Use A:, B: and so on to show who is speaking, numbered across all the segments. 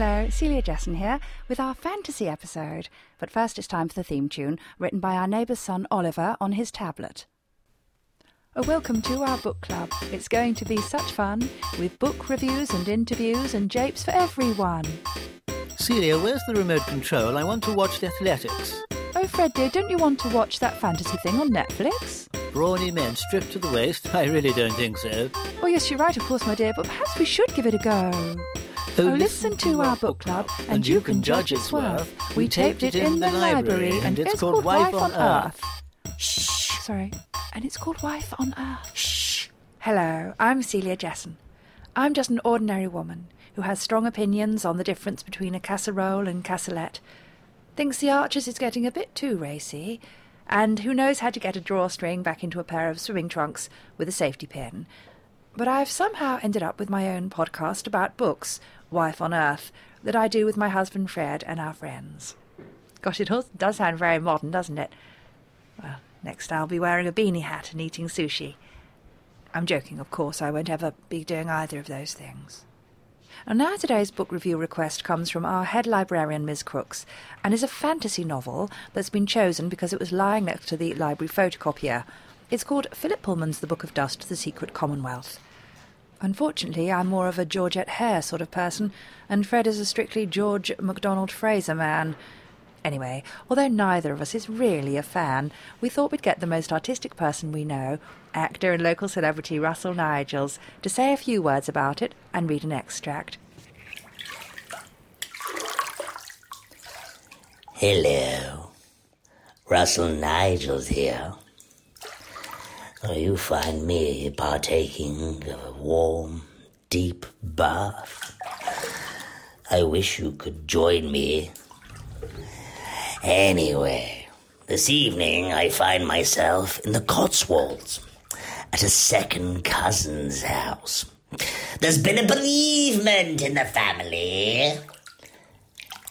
A: Hello, Celia Jessen here with our fantasy episode. But first, it's time for the theme tune, written by our neighbour's son Oliver on his tablet. Oh, welcome to our book club. It's going to be such fun with book reviews and interviews and japes for everyone.
B: Celia, where's the remote control? I want to watch the athletics.
A: Oh, Fred dear, don't you want to watch that fantasy thing on Netflix?
B: Brawny men stripped to the waist? I really don't think so.
A: Oh, yes, you're right, of course, my dear, but perhaps we should give it a go. Oh, listen to our book club, and you can judge its worth. We taped it in the library, and it's called Wife on Earth. Shh. Sorry. And it's called Wife on Earth. Shh. Hello, I'm Celia Jessen. I'm just an ordinary woman who has strong opinions on the difference between a casserole and cassolette. Thinks the Archers is getting a bit too racy, and who knows how to get a drawstring back into a pair of swimming trunks with a safety pin. But I've somehow ended up with my own podcast about books, Wife on Earth, that I do with my husband Fred and our friends. Gosh, it all does sound very modern, doesn't it? Well, next I'll be wearing a beanie hat and eating sushi. I'm joking, of course, I won't ever be doing either of those things. And now today's book review request comes from our head librarian, Ms. Crooks, and is a fantasy novel that's been chosen because it was lying next to the library photocopier. It's called Philip Pullman's The Book of Dust, The Secret Commonwealth. Unfortunately, I'm more of a Georgette Heyer sort of person, and Fred is a strictly George MacDonald Fraser man. Anyway, although neither of us is really a fan, we thought we'd get the most artistic person we know, actor and local celebrity Russell Nigels, to say a few words about it and read an extract.
C: Hello, Russell Nigels here. Oh, you find me partaking of a warm, deep bath. I wish you could join me. Anyway, this evening I find myself in the Cotswolds at a second cousin's house. There's been a bereavement in the family.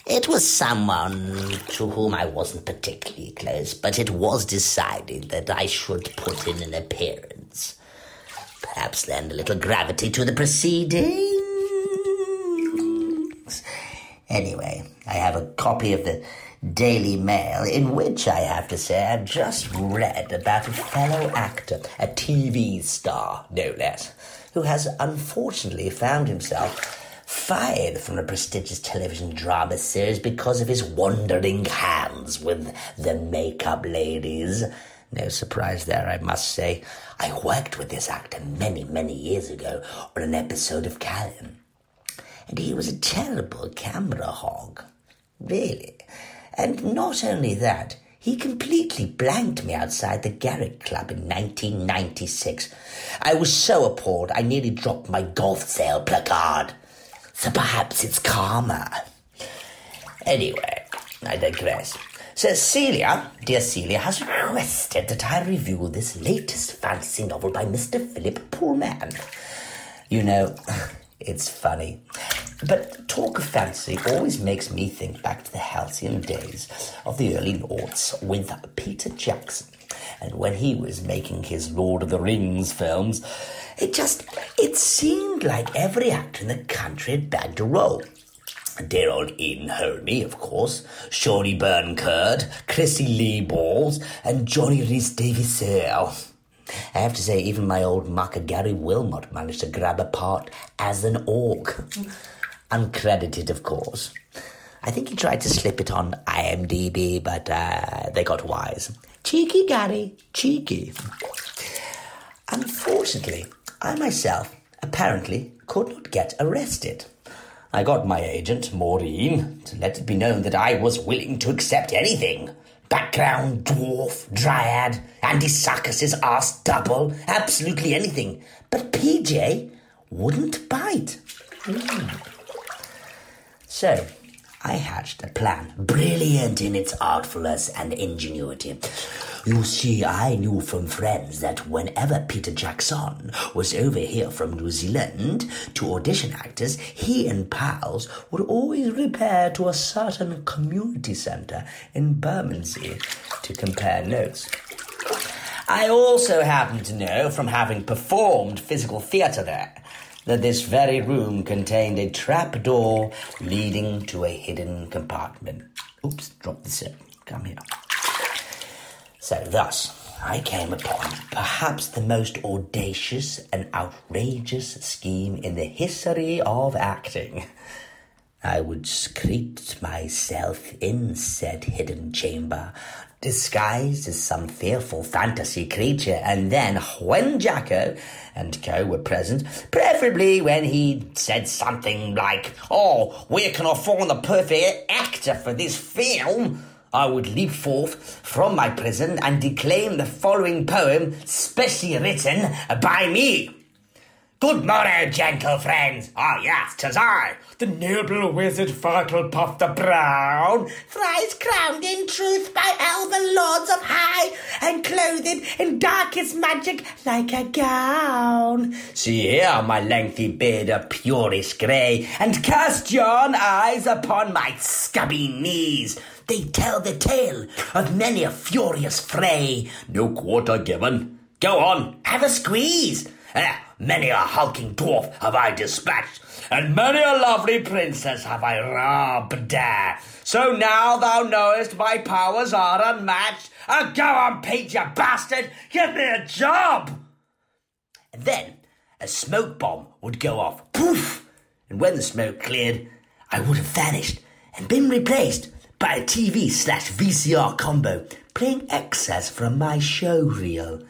C: It was someone to whom I wasn't particularly close, but it was decided that I should put in an appearance. Perhaps lend a little gravity to the proceedings. Anyway, I have a copy of the Daily Mail in which I have to say I've just read about a fellow actor, a TV star, no less, who has unfortunately found himself fired from a prestigious television drama series because of his wandering hands with the makeup ladies. No surprise there, I must say. I worked with this actor many, many years ago on an episode of Callan. And he was a terrible camera hog. Really. And not only that, he completely blanked me outside the Garrick Club in 1996. I was so appalled I nearly dropped my golf sale placard. So perhaps it's karma. Anyway, I digress. So Celia, dear Celia, has requested that I review this latest fantasy novel by Mr. Philip Pullman. You know, it's funny. But talk of fantasy always makes me think back to the halcyon days of the early noughts with Peter Jackson. And when he was making his Lord of the Rings films, it just, it seemed like every actor in the country had bagged a role. Dear old Ian Holm, of course, Shawnee Byrne Kurd, Chrissy Lee Balls, and Johnny Rhys Davies I have to say, even my old mucker Gary Wilmot managed to grab a part as an orc. Uncredited, of course. I think he tried to slip it on IMDb, but uh, they got wise. Cheeky Gary, cheeky. Unfortunately, I myself apparently could not get arrested. I got my agent, Maureen, to let it be known that I was willing to accept anything. Background, dwarf, dryad, Andy Serkis's ass double, absolutely anything. But PJ wouldn't bite. Mm. So, I hatched a plan, brilliant in its artfulness and ingenuity. You see, I knew from friends that whenever Peter Jackson was over here from New Zealand to audition actors, he and pals would always repair to a certain community centre in Bermondsey to compare notes. I also happen to know from having performed physical theatre there that this very room contained a trap door leading to a hidden compartment. Oops, drop the sip. Come here. So, thus, I came upon perhaps the most audacious and outrageous scheme in the history of acting. I would secrete myself in said hidden chamber, disguised as some fearful fantasy creature, and then when Jacko and Co were present, preferably when he said something like, Oh, we can afford the perfect actor for this film, I would leap forth from my prison and declaim the following poem, specially written by me. Good morrow, gentle friends. Ah, yes, 'tis I, the noble wizard Fartlepuff the Brown, thrice crowned in truth by elven lords of high, and clothed in darkest magic like a gown. See here my lengthy beard of purest grey, and cast yon eyes upon my scubby knees. They tell the tale of many a furious fray. No quarter given. Go on, have a squeeze. Ah, many a hulking dwarf have I dispatched, and many a lovely princess have I robbed. So now thou knowest my powers are unmatched. Ah, go on, Pete, you bastard! Give me a job! And then a smoke bomb would go off. Poof! And when the smoke cleared, I would have vanished and been replaced by a TV slash VCR combo playing extras from my show reel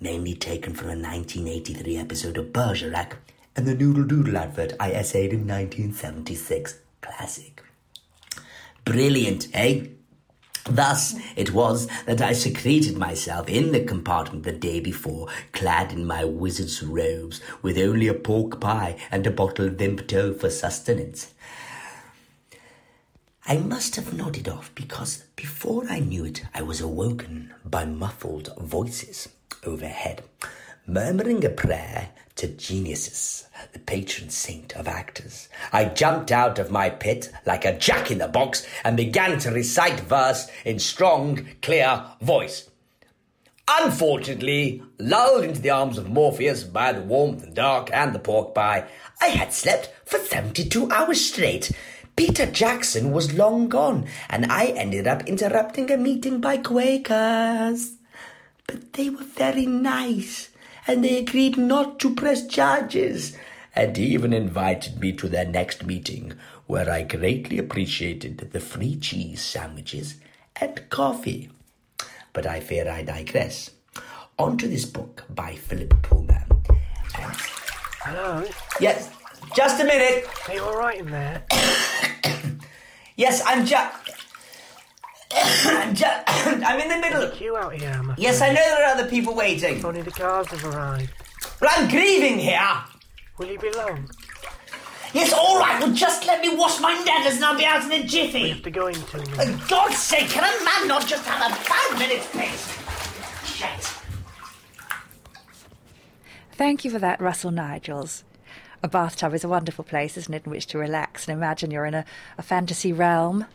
C: mainly taken from a 1983 episode of Bergerac and the Noodle Doodle advert I essayed in 1976. Classic. Brilliant, eh? Thus it was that I secreted myself in the compartment the day before, clad in my wizard's robes, with only a pork pie and a bottle of Vimto for sustenance. I must have nodded off because before I knew it, I was awoken by muffled voices overhead, murmuring a prayer to Genesius, the patron saint of actors. I jumped out of my pit like a jack in the box and began to recite verse in strong, clear voice. Unfortunately, lulled into the arms of Morpheus by the warmth, the dark, and the pork pie, I had slept for 72 hours straight. Peter Jackson was long gone, and I ended up interrupting a meeting by Quakers. But they were very nice, and they agreed not to press charges, and even invited me to their next meeting, where I greatly appreciated the free cheese sandwiches and coffee. But I fear I digress. On to this book by Philip Pullman. And
D: Hello?
C: yes, just a minute.
D: Are you alright in there?
C: Yes, I'm just. I'm, ju- I'm in the middle. of...
D: Queue out here, I'm
C: Yes, I know there are other people waiting.
D: Only the cars have arrived.
C: Well, I'm grieving here.
D: Will you be long?
C: Yes, all right. Well, just let me wash my netters and I'll be out in a jiffy.
D: We
C: jiffy.
D: have to go into
C: For. God's sake, can a man not just have a five minutes peace? Shit.
A: Thank you for that, Russell Nigels. A bathtub is a wonderful place, isn't it, in which to relax and imagine you're in a, a fantasy realm.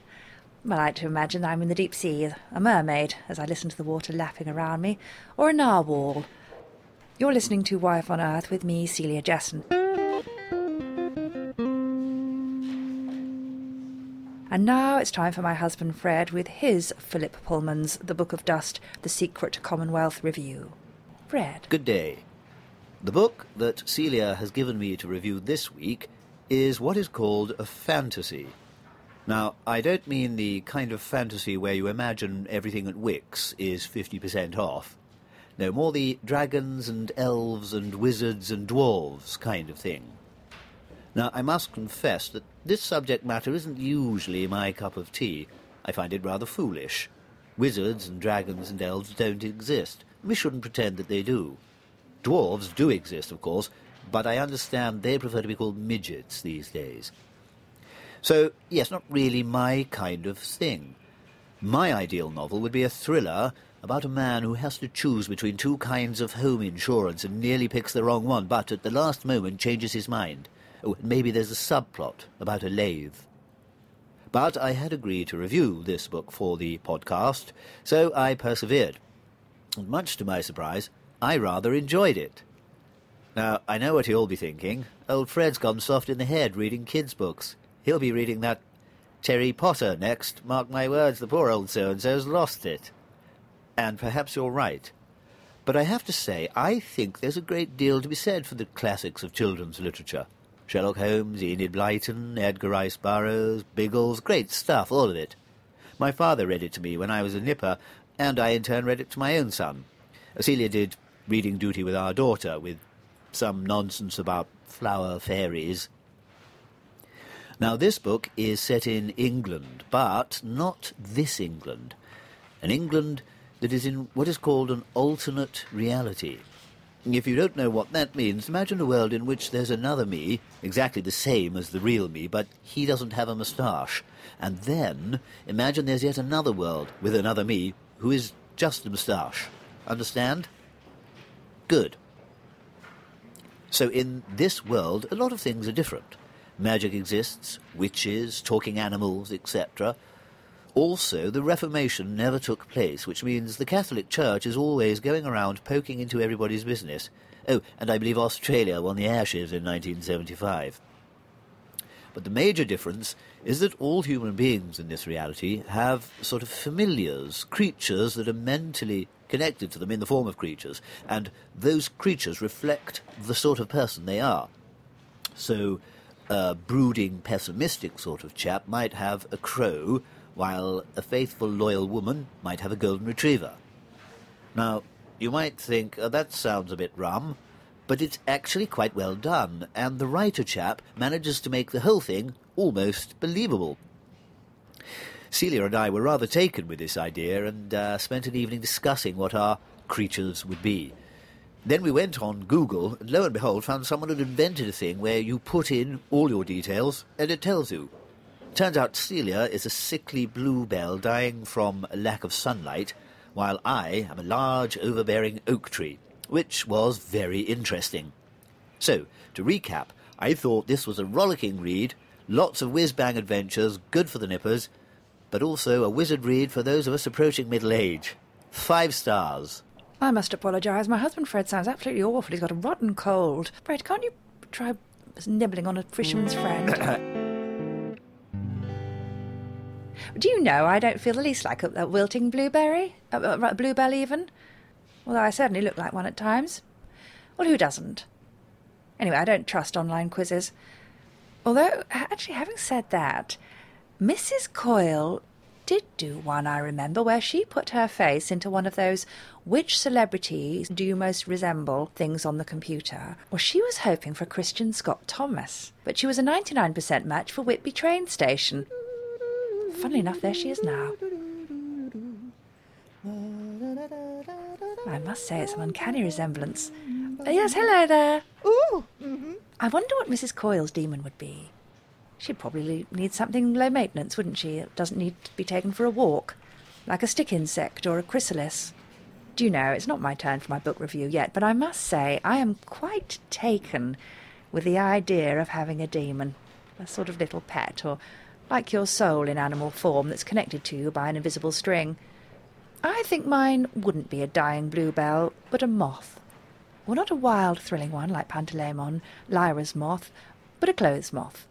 A: I like to imagine that I'm in the deep sea, a mermaid, as I listen to the water lapping around me, or a narwhal. You're listening to Wife on Earth with me, Celia Jessen. And now it's time for my husband Fred with his Philip Pullman's The Book of Dust, The Secret Commonwealth Review. Fred.
B: Good day. The book that Celia has given me to review this week is what is called a fantasy. Now, I don't mean the kind of fantasy where you imagine everything at Wickes is 50% off. No, more the dragons and elves and wizards and dwarves kind of thing. Now, I must confess that this subject matter isn't usually my cup of tea. I find it rather foolish. Wizards and dragons and elves don't exist. We shouldn't pretend that they do. Dwarves do exist, of course, but I understand they prefer to be called midgets these days. So, yes, not really my kind of thing. My ideal novel would be a thriller about a man who has to choose between two kinds of home insurance and nearly picks the wrong one, but at the last moment changes his mind. Oh, maybe there's a subplot about a lathe. But I had agreed to review this book for the podcast, so I persevered. And much to my surprise, I rather enjoyed it. Now, I know what you'll be thinking. Old Fred's gone soft in the head reading kids' books. He'll be reading that Terry Potter next. Mark my words, the poor old so-and-so's lost it. And perhaps you're right. But I have to say, I think there's a great deal to be said for the classics of children's literature. Sherlock Holmes, Enid Blyton, Edgar Rice Burroughs, Biggles, great stuff, all of it. My father read it to me when I was a nipper, and I in turn read it to my own son. Celia did reading duty with our daughter, with some nonsense about flower fairies. Now, this book is set in England, but not this England. An England that is in what is called an alternate reality. If you don't know what that means, imagine a world in which there's another me, exactly the same as the real me, but he doesn't have a moustache. And then imagine there's yet another world with another me who is just a moustache. Understand? Good. So in this world, a lot of things are different. Magic exists, witches, talking animals, etc. Also, the Reformation never took place, which means the Catholic Church is always going around poking into everybody's business. Oh, and I believe Australia won the Ashes in 1975. But the major difference is that all human beings in this reality have sort of familiars, creatures that are mentally connected to them in the form of creatures, and those creatures reflect the sort of person they are. So, a brooding, pessimistic sort of chap might have a crow, while a faithful, loyal woman might have a golden retriever. Now, you might think, oh, that sounds a bit rum, but it's actually quite well done, and the writer chap manages to make the whole thing almost believable. Celia and I were rather taken with this idea and uh, spent an evening discussing what our creatures would be. Then we went on Google and lo and behold found someone had invented a thing where you put in all your details and it tells you. Turns out Celia is a sickly bluebell dying from lack of sunlight, while I am a large overbearing oak tree, which was very interesting. So, to recap, I thought this was a rollicking read, lots of whiz-bang adventures, good for the nippers, but also a wizard read for those of us approaching middle age. Five stars.
A: I must apologise. My husband Fred sounds absolutely awful. He's got a rotten cold. Fred, can't you try nibbling on a fisherman's friend? Do you know I don't feel the least like a, a wilting blueberry? A, a, a bluebell, even? Although I certainly look like one at times. Well, who doesn't? Anyway, I don't trust online quizzes. Although, actually, having said that, Mrs. Coyle did do one, I remember, where she put her face into one of those which celebrities do you most resemble things on the computer. Well, she was hoping for Kristin Scott Thomas, but she was a 99% match for Whitby train station. Funnily enough, there she is now. I must say, it's an uncanny resemblance. Uh, yes, hello there.
E: Ooh. Mm-hmm.
A: I wonder what Mrs. Coyle's demon would be. She'd probably need something low maintenance, wouldn't she? It doesn't need to be taken for a walk, like a stick insect or a chrysalis. Do you know, it's not my turn for my book review yet, but I must say I am quite taken with the idea of having a demon, a sort of little pet, or like your soul in animal form that's connected to you by an invisible string. I think mine wouldn't be a dying bluebell, but a moth. Well, not a wild, thrilling one like Pantalaimon, Lyra's moth, but a clothes moth.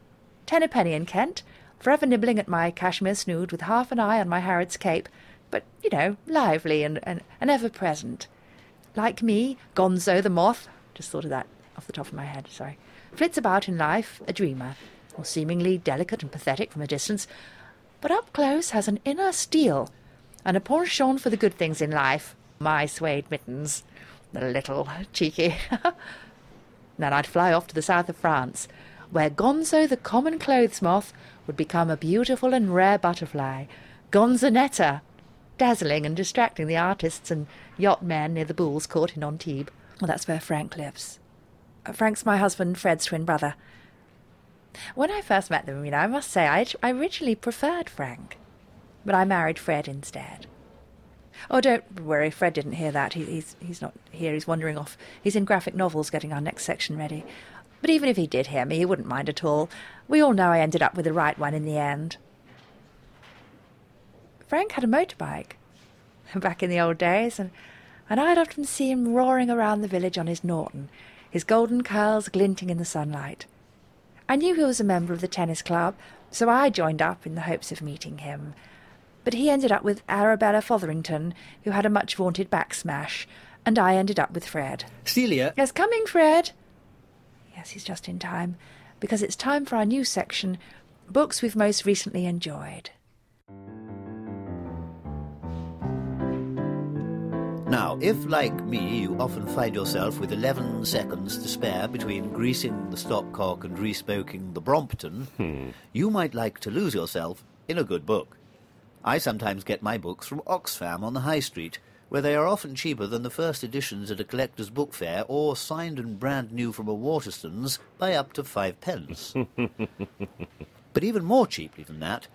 A: Ten a penny in Kent, forever nibbling at my cashmere snood with half an eye on my Harrod's cape, but, you know, lively and, and, and ever present. Like me, Gonzo the moth, just thought of that off the top of my head, sorry, flits about in life, a dreamer, or seemingly delicate and pathetic from a distance, but up close has an inner steel and a penchant for the good things in life. My suede mittens. The little cheeky. then I'd fly off to the south of France, where Gonzo the common clothes moth would become a beautiful and rare butterfly, Gonzonetta, dazzling and distracting the artists and yacht men near the Bulls Court in Antibes. Well, that's where Frank lives. Uh, Frank's my husband, Fred's twin brother. When I first met them, you know, I must say I, I originally preferred Frank, but I married Fred instead. Oh, don't worry, Fred didn't hear that. He, he's he's not here. He's wandering off. He's in graphic novels, getting our next section ready. But even if he did hear me, he wouldn't mind at all. We all know I ended up with the right one in the end. Frank had a motorbike back in the old days, and, and I'd often see him roaring around the village on his Norton, his golden curls glinting in the sunlight. I knew he was a member of the tennis club, so I joined up in the hopes of meeting him. But he ended up with Arabella Fotherington, who had a much vaunted back smash, and I ended up with Fred.
B: Celia,
A: Yes, coming, Fred. Yes, he's just in time, because it's time for our new section Books We've Most Recently Enjoyed.
B: Now, if, like me, you often find yourself with 11 seconds to spare between greasing the stopcock and respoking the Brompton, hmm. you might like to lose yourself in a good book. I sometimes get my books from Oxfam on the High Street, where they are often cheaper than the first editions at a collector's book fair or signed and brand new from a Waterstones by up to five pence. but even more cheaply than that,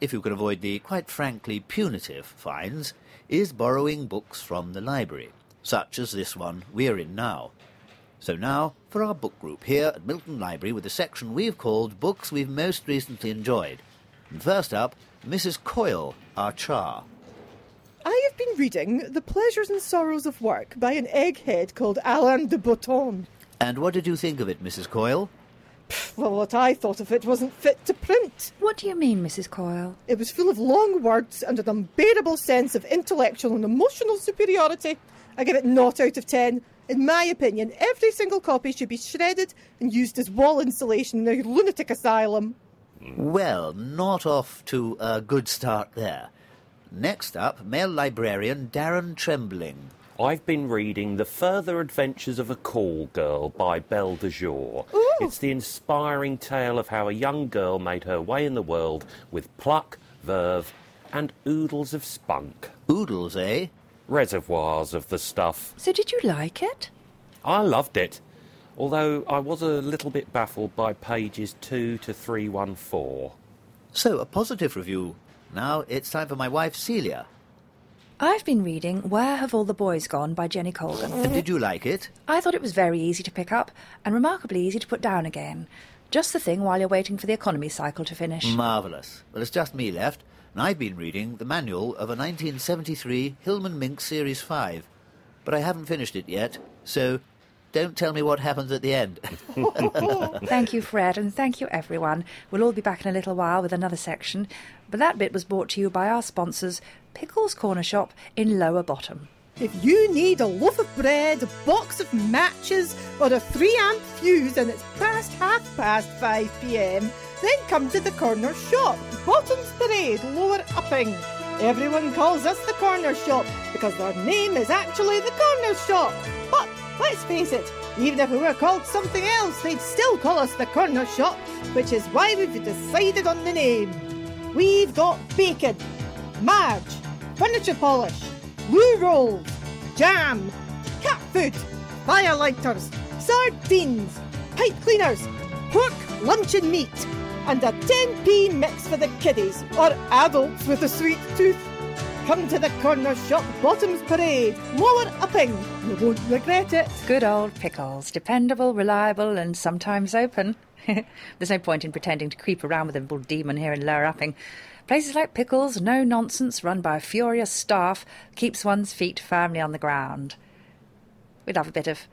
B: if you can avoid the quite frankly punitive fines, is borrowing books from the library, such as this one we're in now. So now for our book group here at Milton Library with a section we've called Books We've Most Recently Enjoyed. And first up, Mrs. Coyle, our char.
E: I have been reading The Pleasures and Sorrows of Work by an egghead called Alain de Botton.
B: And what did you think of it, Mrs. Coyle?
E: Well, what I thought of it wasn't fit to print.
A: What do you mean, Mrs. Coyle?
E: It was full of long words and an unbearable sense of intellectual and emotional superiority. I give it naught out of ten. In my opinion, every single copy should be shredded and used as wall insulation in a lunatic asylum.
B: Well, not off to a good start there. Next up, male librarian Darren Trembling.
F: I've been reading The Further Adventures of a Call Girl by Belle de Jour. Ooh. It's the inspiring tale of how a young girl made her way in the world with pluck, verve, and oodles of spunk.
B: Oodles, eh?
F: Reservoirs of the stuff.
A: So, did you like it?
F: I loved it, although I was a little bit baffled by pages 2 to 314.
B: So, a positive review. Now it's time for my wife Celia.
A: I've been reading Where Have All the Boys Gone by Jenny Colgan.
B: And did you like it?
A: I thought it was very easy to pick up and remarkably easy to put down again. Just the thing while you're waiting for the economy cycle to finish.
B: Marvellous. Well, it's just me left, and I've been reading the manual of a 1973 Hillman Minx Series 5. But I haven't finished it yet, so don't tell me what happens at the end.
A: Thank you, Fred, and thank you, everyone. We'll all be back in a little while with another section. But that bit was brought to you by our sponsors, Pickles Corner Shop in Lower Bottom.
E: If you need a loaf of bread, a box of matches, or a 3 amp fuse and it's past half past 5 pm, then come to the corner shop, Bottoms Parade, Lower Upping. Everyone calls us the corner shop because our name is actually the corner shop. But let's face it, even if we were called something else, they'd still call us the corner shop, which is why we've decided on the name. We've got bacon, marge, furniture polish, loo rolls, jam, cat food, firelighters, sardines, pipe cleaners, pork, luncheon meat, and a 10p mix for the kiddies or adults with a sweet tooth. Come to the corner shop, Bottoms Parade, Lower Upping. You won't regret it.
A: Good old Pickles. Dependable, reliable, and sometimes open. There's no point in pretending to creep around with a bull demon here in Lower Upping. Places like Pickles, no nonsense, run by a furious staff, keeps one's feet firmly on the ground. We love a bit of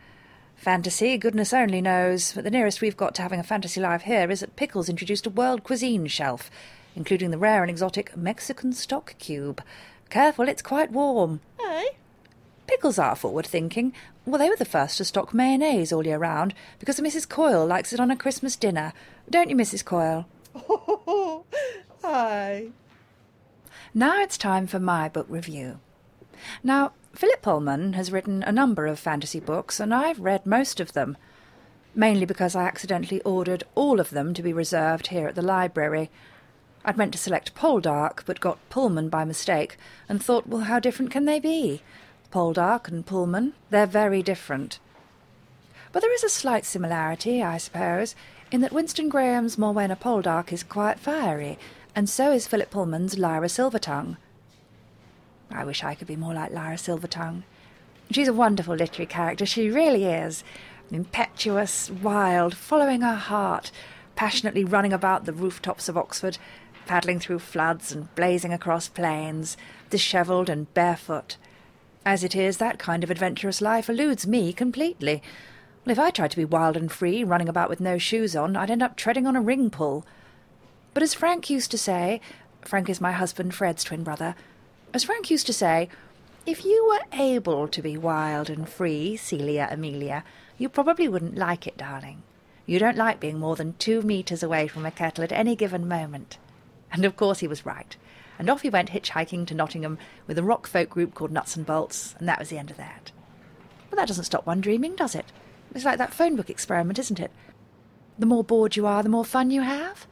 A: fantasy, goodness only knows, but the nearest we've got to having a fantasy life here is that Pickles introduced a world cuisine shelf, including the rare and exotic Mexican stock cube. Careful, it's quite warm.
E: Aye.
A: Pickles are forward thinking. Well, they were the first to stock mayonnaise all year round because Mrs. Coyle likes it on a Christmas dinner. Don't you, Mrs. Coyle?
E: Aye.
A: Now it's time for my book review. Now, Philip Pullman has written a number of fantasy books, and I've read most of them, mainly because I accidentally ordered all of them to be reserved here at the library. I'd meant to select Poldark, but got Pullman by mistake, and thought, well, how different can they be? Poldark and Pullman, they're very different. But there is a slight similarity, I suppose, in that Winston Graham's Morwenna Poldark is quite fiery, and so is Philip Pullman's Lyra Silvertongue. I wish I could be more like Lyra Silvertongue. She's a wonderful literary character, she really is. Impetuous, wild, following her heart, passionately running about the rooftops of Oxford, paddling through floods and blazing across plains, dishevelled and barefoot. As it is, that kind of adventurous life eludes me completely. Well, if I tried to be wild and free, running about with no shoes on, I'd end up treading on a ring pull. But as Frank used to say, Frank is my husband Fred's twin brother, as Frank used to say, if you were able to be wild and free, Celia Amelia, you probably wouldn't like it, darling. You don't like being more than two metres away from a kettle at any given moment. And of course he was right. And off he went hitchhiking to Nottingham with a rock folk group called Nuts and Bolts, and that was the end of that. But that doesn't stop one dreaming, does it? It's like that phone book experiment, isn't it? The more bored you are, the more fun you have.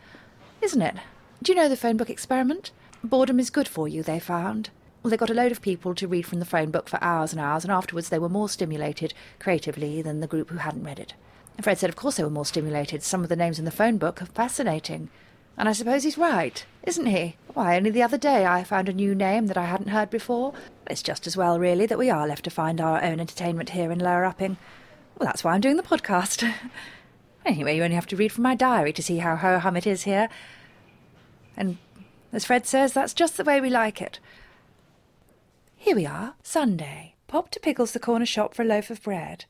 A: Isn't it? Do you know the phone book experiment? Boredom is good for you, they found. Well, they got a load of people to read from the phone book for hours and hours, and afterwards they were more stimulated creatively than the group who hadn't read it. Fred said, of course they were more stimulated. Some of the names in the phone book are fascinating. And I suppose he's right, isn't he? Why, only the other day I found a new name that I hadn't heard before. It's just as well, really, that we are left to find our own entertainment here in Lower Upping. Well, that's why I'm doing the podcast. anyway, you only have to read from my diary to see how ho hum it is here. And as Fred says, that's just the way we like it. Here we are, Sunday. Pop to Pickles the corner shop for a loaf of bread.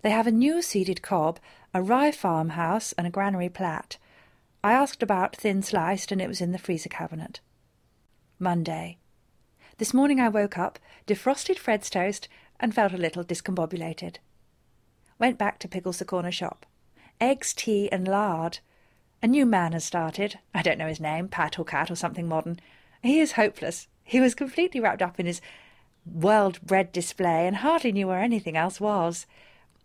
A: They have a new seeded cob, a rye farmhouse, and a granary plat. I asked about thin sliced, and it was in the freezer cabinet. Monday. This morning I woke up, defrosted Fred's toast, and felt a little discombobulated. Went back to Pickles the corner shop. Eggs, tea, and lard. A new man has started. I don't know his name, Pat or Cat or something modern. He is hopeless. He was completely wrapped up in his world bread display and hardly knew where anything else was.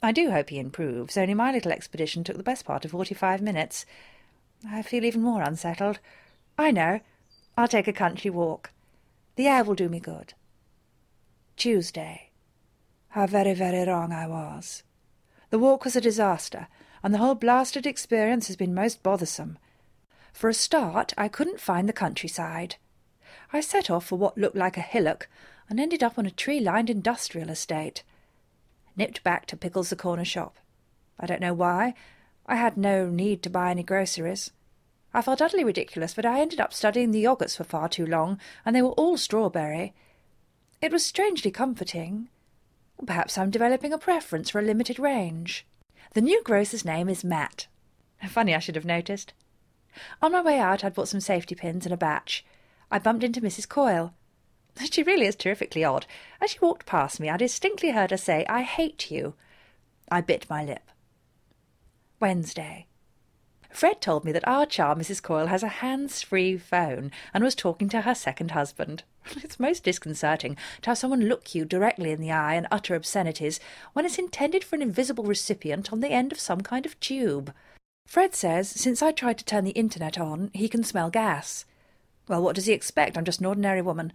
A: I do hope he improves, only my little expedition took the best part of forty-five minutes. I feel even more unsettled. I know. I'll take a country walk. The air will do me good. Tuesday. How very, very wrong I was. The walk was a disaster, and the whole blasted experience has been most bothersome. For a start, I couldn't find the countryside. I set off for what looked like a hillock and ended up on a tree lined industrial estate. Nipped back to Pickles the corner shop. I don't know why. I had no need to buy any groceries. I felt utterly ridiculous, but I ended up studying the yogurts for far too long, and they were all strawberry. It was strangely comforting. Perhaps I'm developing a preference for a limited range. The new grocer's name is Matt. Funny I should have noticed. On my way out, I'd bought some safety pins and a batch. I bumped into Mrs. Coyle. She really is terrifically odd. As she walked past me, I distinctly heard her say, I hate you. I bit my lip. Wednesday. Fred told me that our charm Mrs. Coyle has a hands-free phone and was talking to her second husband. It's most disconcerting to have someone look you directly in the eye and utter obscenities when it's intended for an invisible recipient on the end of some kind of tube. Fred says since I tried to turn the internet on, he can smell gas. Well, what does he expect? I'm just an ordinary woman.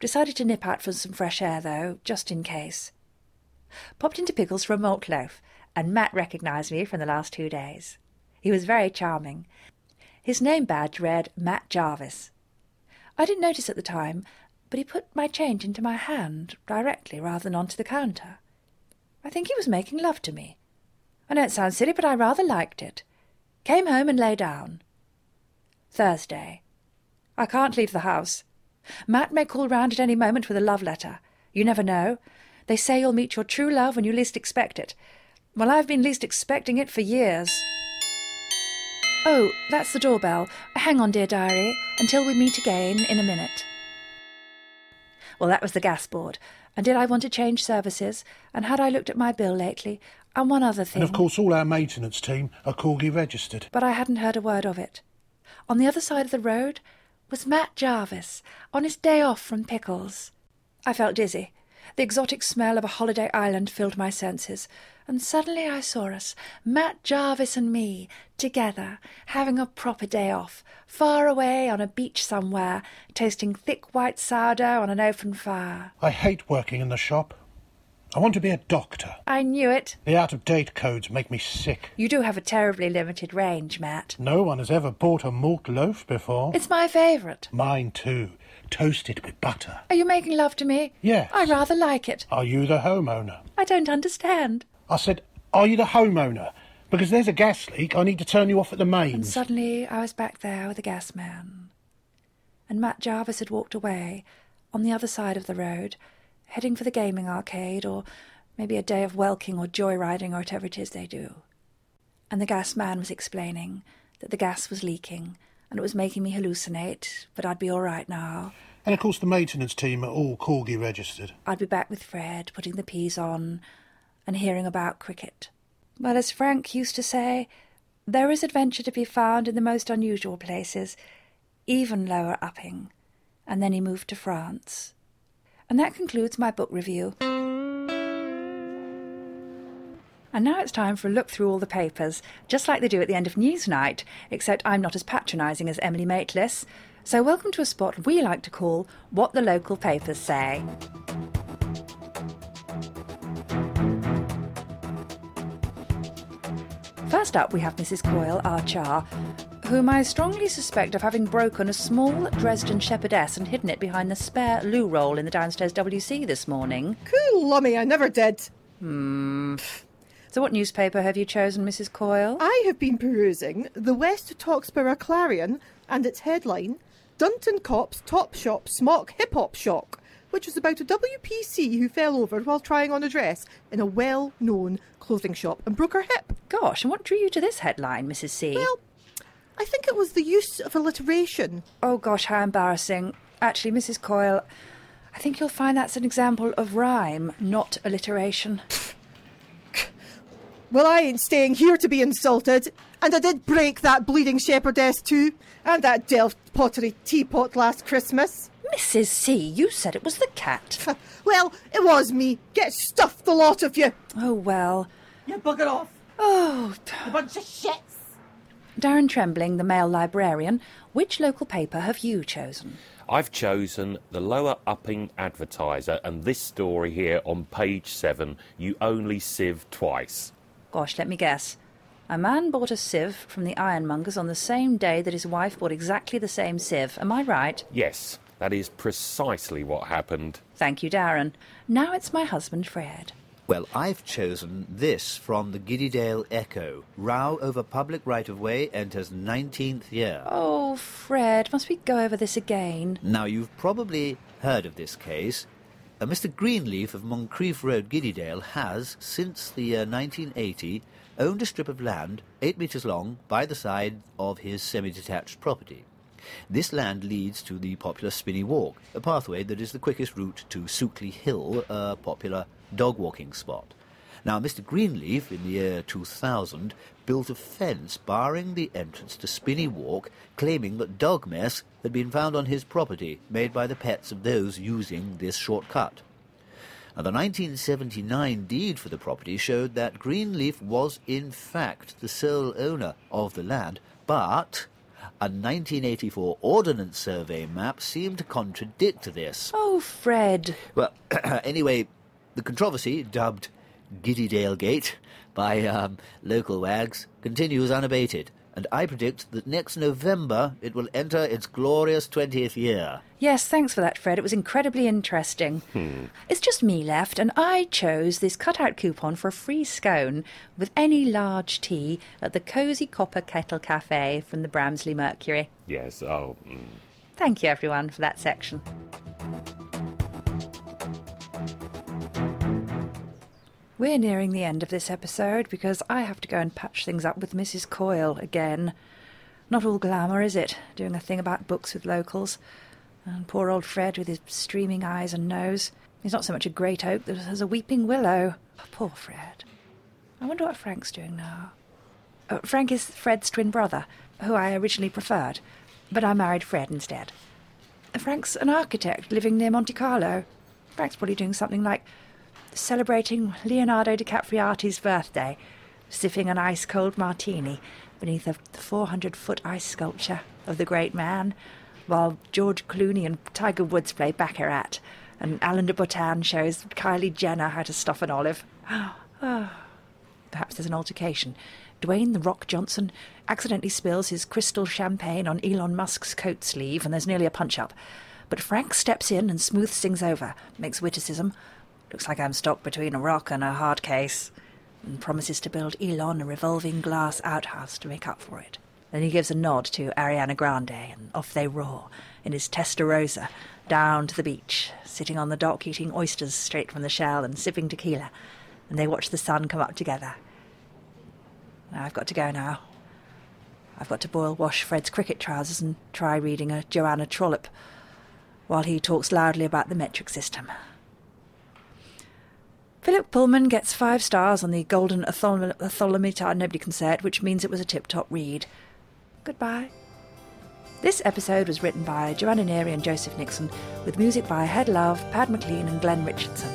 A: Decided to nip out for some fresh air, though, just in case. Popped into Pickles for a malt loaf, and Matt recognised me from the last two days. He was very charming. His name badge read Matt Jarvis. I didn't notice at the time, but he put my change into my hand directly rather than onto the counter. I think he was making love to me. I know it sounds silly, but I rather liked it. Came home and lay down. Thursday. I can't leave the house. Matt may call round at any moment with a love letter. You never know. They say you'll meet your true love when you least expect it. Well, I've been least expecting it for years. Oh, that's the doorbell. Hang on, dear diary, until we meet again in a minute. Well, that was the gas board. And did I want to change services? And had I looked at my bill lately? And one other thing.
G: And of course, all our maintenance team are Corgi registered.
A: But I hadn't heard a word of it. On the other side of the road was Matt Jarvis, on his day off from Pickles. I felt dizzy. The exotic smell of a holiday island filled my senses, and suddenly I saw us, Matt Jarvis and me, together, having a proper day off, far away on a beach somewhere, toasting thick white sourdough on an open fire.
G: I hate working in the shop. I want to be a doctor.
A: I knew it.
G: The out of date codes make me sick.
A: You do have a terribly limited range, Matt.
G: No one has ever bought a malt loaf before.
A: It's my favourite.
G: Mine too. Toasted with butter.
A: Are you making love to me?
G: Yes.
A: I rather like it.
G: Are you the homeowner?
A: I don't understand.
G: I said, Are you the homeowner? Because there's a gas leak. I need to turn you off at the
A: And
G: mains.
A: suddenly I was back there with the gas man. And Matt Jarvis had walked away on the other side of the road, heading for the gaming arcade, or Maybe a day of welking or joyriding or whatever it is they do. And the gas man was explaining that the gas was leaking and it was making me hallucinate, but I'd be all right now.
G: And of course, the maintenance team are all corgi registered.
A: I'd be back with Fred, putting the peas on and hearing about cricket. Well, as Frank used to say, there is adventure to be found in the most unusual places, even lower upping. And then he moved to France. And that concludes my book review. And now it's time for a look through all the papers, just like they do at the end of Newsnight, except I'm not as patronising as Emily Maitlis. So, welcome to a spot we like to call What the Local Papers Say. First up, we have Mrs. Coyle, our char, whom I strongly suspect of having broken a small Dresden shepherdess and hidden it behind the spare loo roll in the downstairs WC this morning.
E: Cool, lummy, I never did.
A: Hmm, So, what newspaper have you chosen, Mrs. Coyle?
E: I have been perusing the West Toxborough Clarion and its headline Dunton Cops Top Shop Smock Hip Hop Shock, which was about a WPC who fell over while trying on a dress in a well known clothing shop and broke her hip.
A: Gosh, and what drew you to this headline, Mrs. C?
E: Well, I think it was the use of alliteration.
A: oh gosh, how embarrassing. Actually, Mrs. Coyle, I think you'll find that's an example of rhyme, not alliteration.
E: Well, I ain't staying here to be insulted. And I did break that bleeding shepherdess too, and that Delft pottery teapot last Christmas.
A: Mrs. C, you said it was the cat.
E: Well, it was me. Get stuffed, the lot of you.
A: Oh well.
D: You bugger off.
A: Oh,
D: You bunch of shits.
A: Darren Trembling, the male librarian, which local paper have you chosen?
F: I've chosen the lower upping advertiser and this story here on page 7 you only sieve twice.
A: Gosh, let me guess. A man bought a sieve from the ironmonger's on the same day that his wife bought exactly the same sieve. Am I right?
F: Yes, that is precisely what happened.
A: Thank you, Darren. Now it's my husband, Fred.
B: Well, I've chosen this from the Giddydale Echo. Row over public right of way enters 19th year.
A: Oh, Fred, must we go over this again?
B: Now, you've probably heard of this case. Uh, Mr. Greenleaf of Moncrief Road, Giddydale, has, since the year 1980, owned a strip of land eight metres long by the side of his semi detached property. This land leads to the popular Spinney Walk, a pathway that is the quickest route to Sukeley Hill, a popular dog walking spot. Now, Mr. Greenleaf, in the year 2000, built a fence barring the entrance to Spinney Walk, claiming that dog mess had been found on his property, made by the pets of those using this shortcut. Now, the 1979 deed for the property showed that Greenleaf was, in fact, the sole owner of the land, but a 1984 Ordnance Survey map seemed to contradict this.
A: Oh, Fred.
B: Well, anyway, the controversy, dubbed Giddydale Gate by um, local wags, continues unabated, and I predict that next November it will enter its glorious 20th year.
A: Yes, thanks for that, Fred. It was incredibly interesting. It's just me left, and I chose this cutout coupon for a free scone with any large tea at the Cosy Copper Kettle Cafe from the Bramsley Mercury.
F: Yes, oh. mm.
A: Thank you, everyone, for that section. We're nearing the end of this episode because I have to go and patch things up with Mrs. Coyle again. Not all glamour, is it? Doing a thing about books with locals. And poor old Fred with his streaming eyes and nose. He's not so much a great oak as a weeping willow. Poor Fred. I wonder what Frank's doing now. Uh, Frank is Fred's twin brother, who I originally preferred, but I married Fred instead. Frank's an architect living near Monte Carlo. Frank's probably doing something like celebrating Leonardo DiCapriati's birthday, sipping an ice cold martini beneath a 400 foot ice sculpture of the great man, while George Clooney and Tiger Woods play Baccarat, and Alain de Botton shows Kylie Jenner how to stuff an olive. Ah, perhaps there's an altercation. Dwayne the Rock Johnson accidentally spills his Cristal champagne on Elon Musk's coat sleeve, and there's nearly a punch up. But Frank steps in and smooths things over, makes witticism. Looks like I'm stuck between a rock and a hard case, and promises to build Elon a revolving glass outhouse to make up for it. Then he gives a nod to Ariana Grande, and off they roar in his Testarossa down to the beach, sitting on the dock eating oysters straight from the shell and sipping tequila. and they watch the sun come up together. I've got to go now. I've got to boil wash Fred's cricket trousers and try reading a Joanna Trollope while he talks loudly about the metric system. Philip Pullman gets five stars on the Golden Atholometer Nobody Can Say which means it was a tip top read. Goodbye. This episode was written by Joanna Neary and Joseph Nixon, with music by Head Love, Pad McLean, and Glenn Richardson,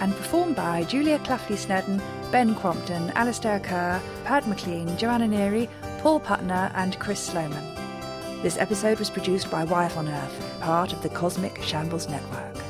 A: and performed by Julia Claffley Snedden, Ben Crompton, Alastair Kerr, Pad McLean, Joanna Neary, Paul Putner, and Chris Sloman. This episode was produced by Wife on Earth, part of the Cosmic Shambles Network.